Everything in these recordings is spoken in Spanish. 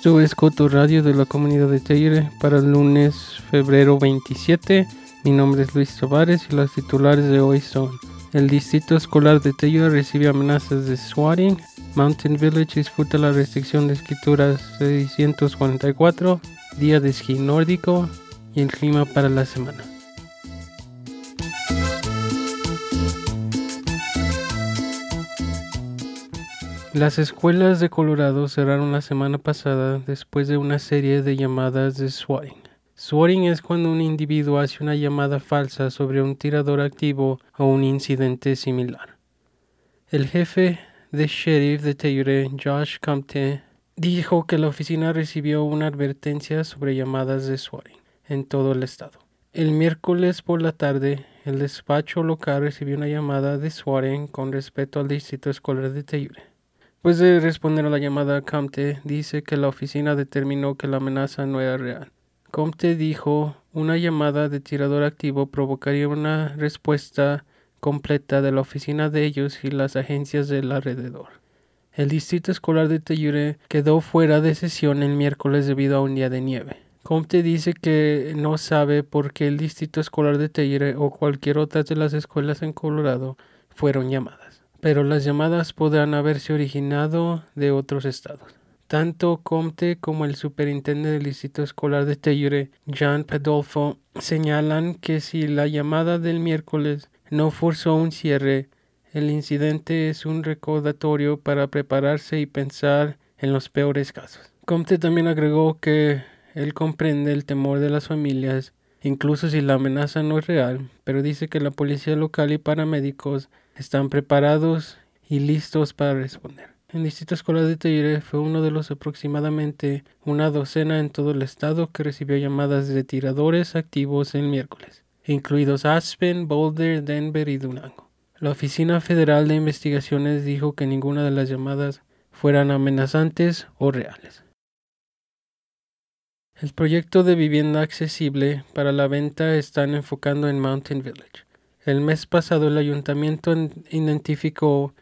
Esto es Coto Radio de la comunidad de Teire para el lunes febrero 27. Mi nombre es Luis Tavares y los titulares de hoy son el distrito escolar de Teire recibe amenazas de swatting, Mountain Village disfruta la restricción de escrituras 644, día de esquí nórdico y el clima para la semana. Las escuelas de Colorado cerraron la semana pasada después de una serie de llamadas de swatting. Swatting es cuando un individuo hace una llamada falsa sobre un tirador activo o un incidente similar. El jefe de sheriff de Teyure, Josh Compte, dijo que la oficina recibió una advertencia sobre llamadas de swatting en todo el estado. El miércoles por la tarde, el despacho local recibió una llamada de swatting con respecto al distrito escolar de Teyure. Después de responder a la llamada, Comte dice que la oficina determinó que la amenaza no era real. Comte dijo una llamada de tirador activo provocaría una respuesta completa de la oficina de ellos y las agencias del alrededor. El distrito escolar de Teyure quedó fuera de sesión el miércoles debido a un día de nieve. Comte dice que no sabe por qué el distrito escolar de Teyure o cualquier otra de las escuelas en Colorado fueron llamadas pero las llamadas podrán haberse originado de otros estados. Tanto Comte como el superintendente del distrito escolar de Teyure, John Pedolfo, señalan que si la llamada del miércoles no forzó un cierre, el incidente es un recordatorio para prepararse y pensar en los peores casos. Comte también agregó que él comprende el temor de las familias, incluso si la amenaza no es real, pero dice que la policía local y paramédicos están preparados y listos para responder. El Distrito Escolar de Teyure fue uno de los aproximadamente una docena en todo el estado que recibió llamadas de tiradores activos el miércoles, incluidos Aspen, Boulder, Denver y Durango. La Oficina Federal de Investigaciones dijo que ninguna de las llamadas fueran amenazantes o reales. El proyecto de vivienda accesible para la venta están enfocando en Mountain Village. El mes pasado el ayuntamiento identificó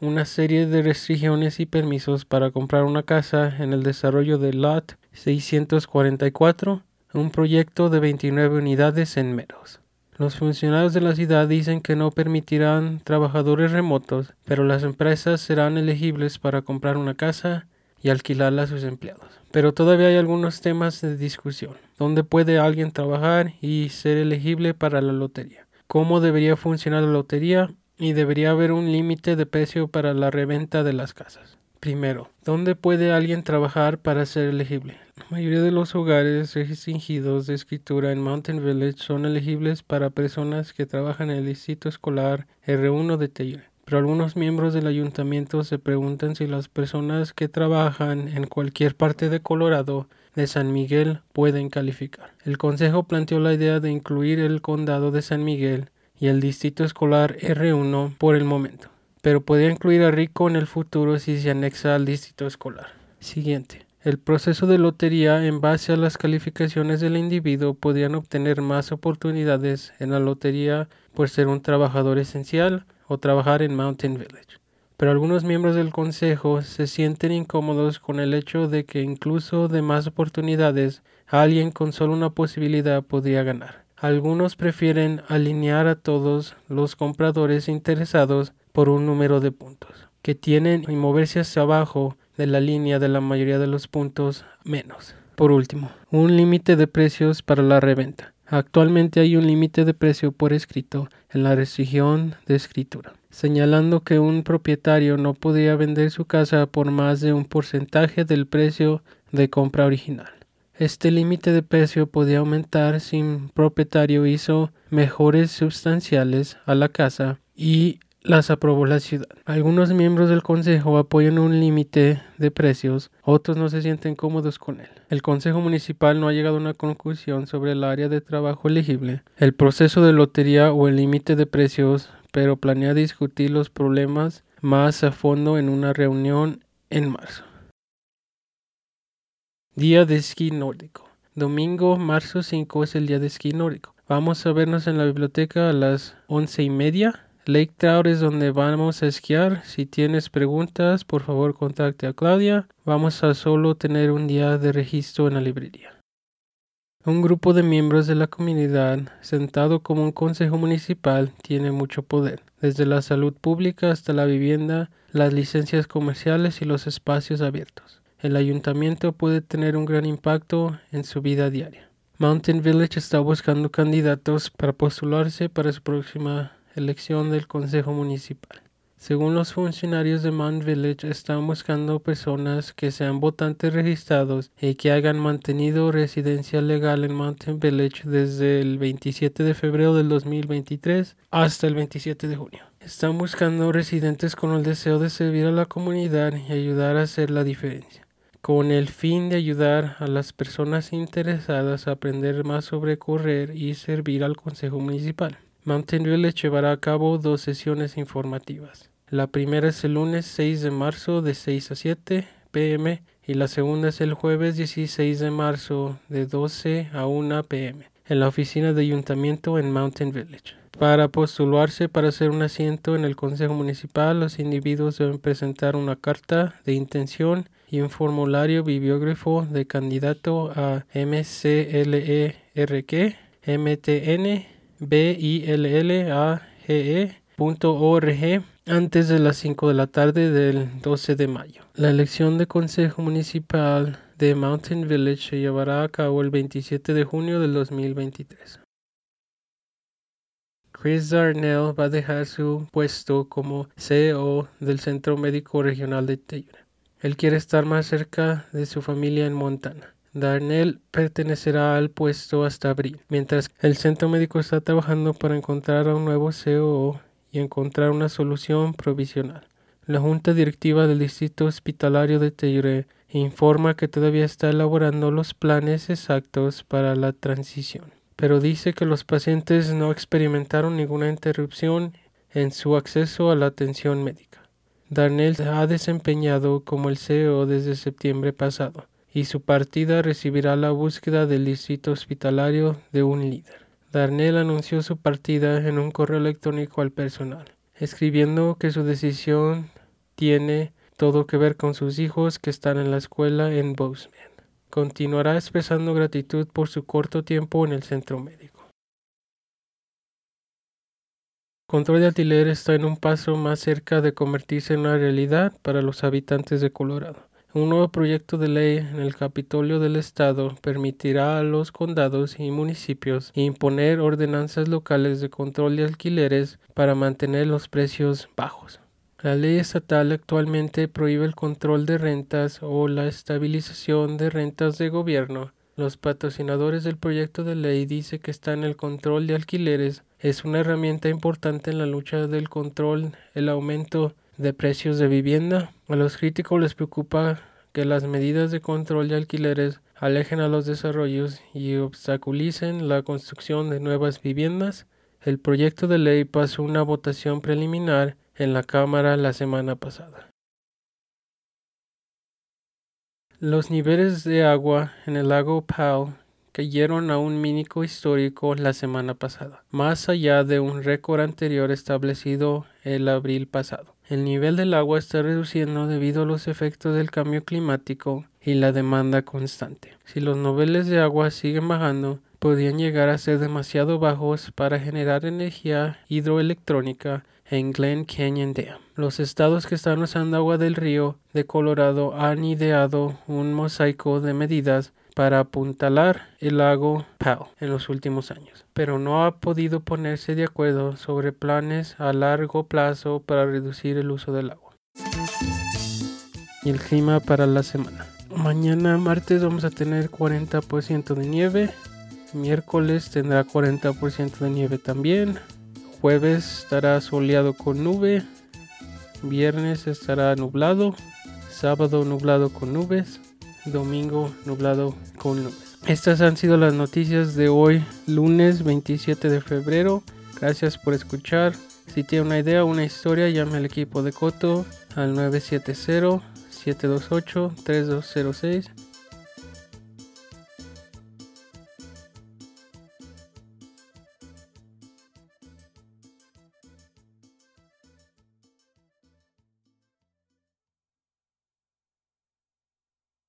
una serie de restricciones y permisos para comprar una casa en el desarrollo de Lot 644, un proyecto de 29 unidades en Meadows. Los funcionarios de la ciudad dicen que no permitirán trabajadores remotos, pero las empresas serán elegibles para comprar una casa y alquilarla a sus empleados. Pero todavía hay algunos temas de discusión. ¿Dónde puede alguien trabajar y ser elegible para la lotería? Cómo debería funcionar la lotería y debería haber un límite de precio para la reventa de las casas. Primero, ¿dónde puede alguien trabajar para ser elegible? La mayoría de los hogares restringidos de escritura en Mountain Village son elegibles para personas que trabajan en el distrito escolar R1 de Taylor. Pero algunos miembros del ayuntamiento se preguntan si las personas que trabajan en cualquier parte de Colorado de San Miguel pueden calificar. El Consejo planteó la idea de incluir el condado de San Miguel y el distrito escolar R1 por el momento, pero podría incluir a Rico en el futuro si se anexa al distrito escolar. Siguiente. El proceso de lotería en base a las calificaciones del individuo podrían obtener más oportunidades en la lotería por ser un trabajador esencial o trabajar en Mountain Village pero algunos miembros del Consejo se sienten incómodos con el hecho de que incluso de más oportunidades alguien con solo una posibilidad podría ganar. Algunos prefieren alinear a todos los compradores interesados por un número de puntos, que tienen y moverse hacia abajo de la línea de la mayoría de los puntos menos. Por último, un límite de precios para la reventa. Actualmente hay un límite de precio por escrito en la región de escritura señalando que un propietario no podía vender su casa por más de un porcentaje del precio de compra original. Este límite de precio podía aumentar si un propietario hizo mejores sustanciales a la casa y las aprobó la ciudad. Algunos miembros del consejo apoyan un límite de precios, otros no se sienten cómodos con él. El consejo municipal no ha llegado a una conclusión sobre el área de trabajo elegible, el proceso de lotería o el límite de precios pero planea discutir los problemas más a fondo en una reunión en marzo. Día de esquí nórdico. Domingo, marzo 5 es el día de esquí nórdico. Vamos a vernos en la biblioteca a las once y media. Lake Trout es donde vamos a esquiar. Si tienes preguntas, por favor contacte a Claudia. Vamos a solo tener un día de registro en la librería. Un grupo de miembros de la comunidad, sentado como un consejo municipal, tiene mucho poder, desde la salud pública hasta la vivienda, las licencias comerciales y los espacios abiertos. El ayuntamiento puede tener un gran impacto en su vida diaria. Mountain Village está buscando candidatos para postularse para su próxima elección del Consejo Municipal. Según los funcionarios de Mount Village, están buscando personas que sean votantes registrados y que hayan mantenido residencia legal en Mountain Village desde el 27 de febrero del 2023 hasta el 27 de junio. Están buscando residentes con el deseo de servir a la comunidad y ayudar a hacer la diferencia, con el fin de ayudar a las personas interesadas a aprender más sobre correr y servir al Consejo Municipal. Village llevará a cabo dos sesiones informativas. La primera es el lunes 6 de marzo de 6 a 7 pm y la segunda es el jueves 16 de marzo de 12 a 1 pm en la oficina de ayuntamiento en Mountain Village. Para postularse para hacer un asiento en el Consejo Municipal, los individuos deben presentar una carta de intención y un formulario bibliógrafo de candidato a MCLERQ, MTN, BILLAGE.org antes de las 5 de la tarde del 12 de mayo. La elección de Consejo Municipal de Mountain Village se llevará a cabo el 27 de junio del 2023. Chris Darnell va a dejar su puesto como CEO del Centro Médico Regional de Taylor. Él quiere estar más cerca de su familia en Montana. Darnell pertenecerá al puesto hasta abril, mientras el centro médico está trabajando para encontrar a un nuevo CEO y encontrar una solución provisional. La Junta Directiva del Distrito Hospitalario de Teire informa que todavía está elaborando los planes exactos para la transición, pero dice que los pacientes no experimentaron ninguna interrupción en su acceso a la atención médica. Darnell ha desempeñado como el CEO desde septiembre pasado y su partida recibirá la búsqueda del distrito hospitalario de un líder. Darnell anunció su partida en un correo electrónico al personal, escribiendo que su decisión tiene todo que ver con sus hijos que están en la escuela en Bozeman. Continuará expresando gratitud por su corto tiempo en el centro médico. Control de alquiler está en un paso más cerca de convertirse en una realidad para los habitantes de Colorado. Un nuevo proyecto de ley en el Capitolio del Estado permitirá a los condados y municipios imponer ordenanzas locales de control de alquileres para mantener los precios bajos. La ley estatal actualmente prohíbe el control de rentas o la estabilización de rentas de gobierno. Los patrocinadores del proyecto de ley dicen que está en el control de alquileres es una herramienta importante en la lucha del control, el aumento de precios de vivienda. A los críticos les preocupa que las medidas de control de alquileres alejen a los desarrollos y obstaculicen la construcción de nuevas viviendas. El proyecto de ley pasó una votación preliminar en la Cámara la semana pasada. Los niveles de agua en el lago Powell cayeron a un mínimo histórico la semana pasada, más allá de un récord anterior establecido el abril pasado. El nivel del agua está reduciendo debido a los efectos del cambio climático y la demanda constante. Si los niveles de agua siguen bajando, podrían llegar a ser demasiado bajos para generar energía hidroelectrónica en Glen Canyon Dam. Los estados que están usando agua del río de Colorado han ideado un mosaico de medidas para apuntalar el lago Powell en los últimos años, pero no ha podido ponerse de acuerdo sobre planes a largo plazo para reducir el uso del agua. Y el clima para la semana. Mañana martes vamos a tener 40% de nieve. Miércoles tendrá 40% de nieve también. Jueves estará soleado con nube. Viernes estará nublado. Sábado nublado con nubes domingo nublado con nubes. Estas han sido las noticias de hoy, lunes 27 de febrero. Gracias por escuchar. Si tiene una idea una historia, llame al equipo de Coto al 970-728-3206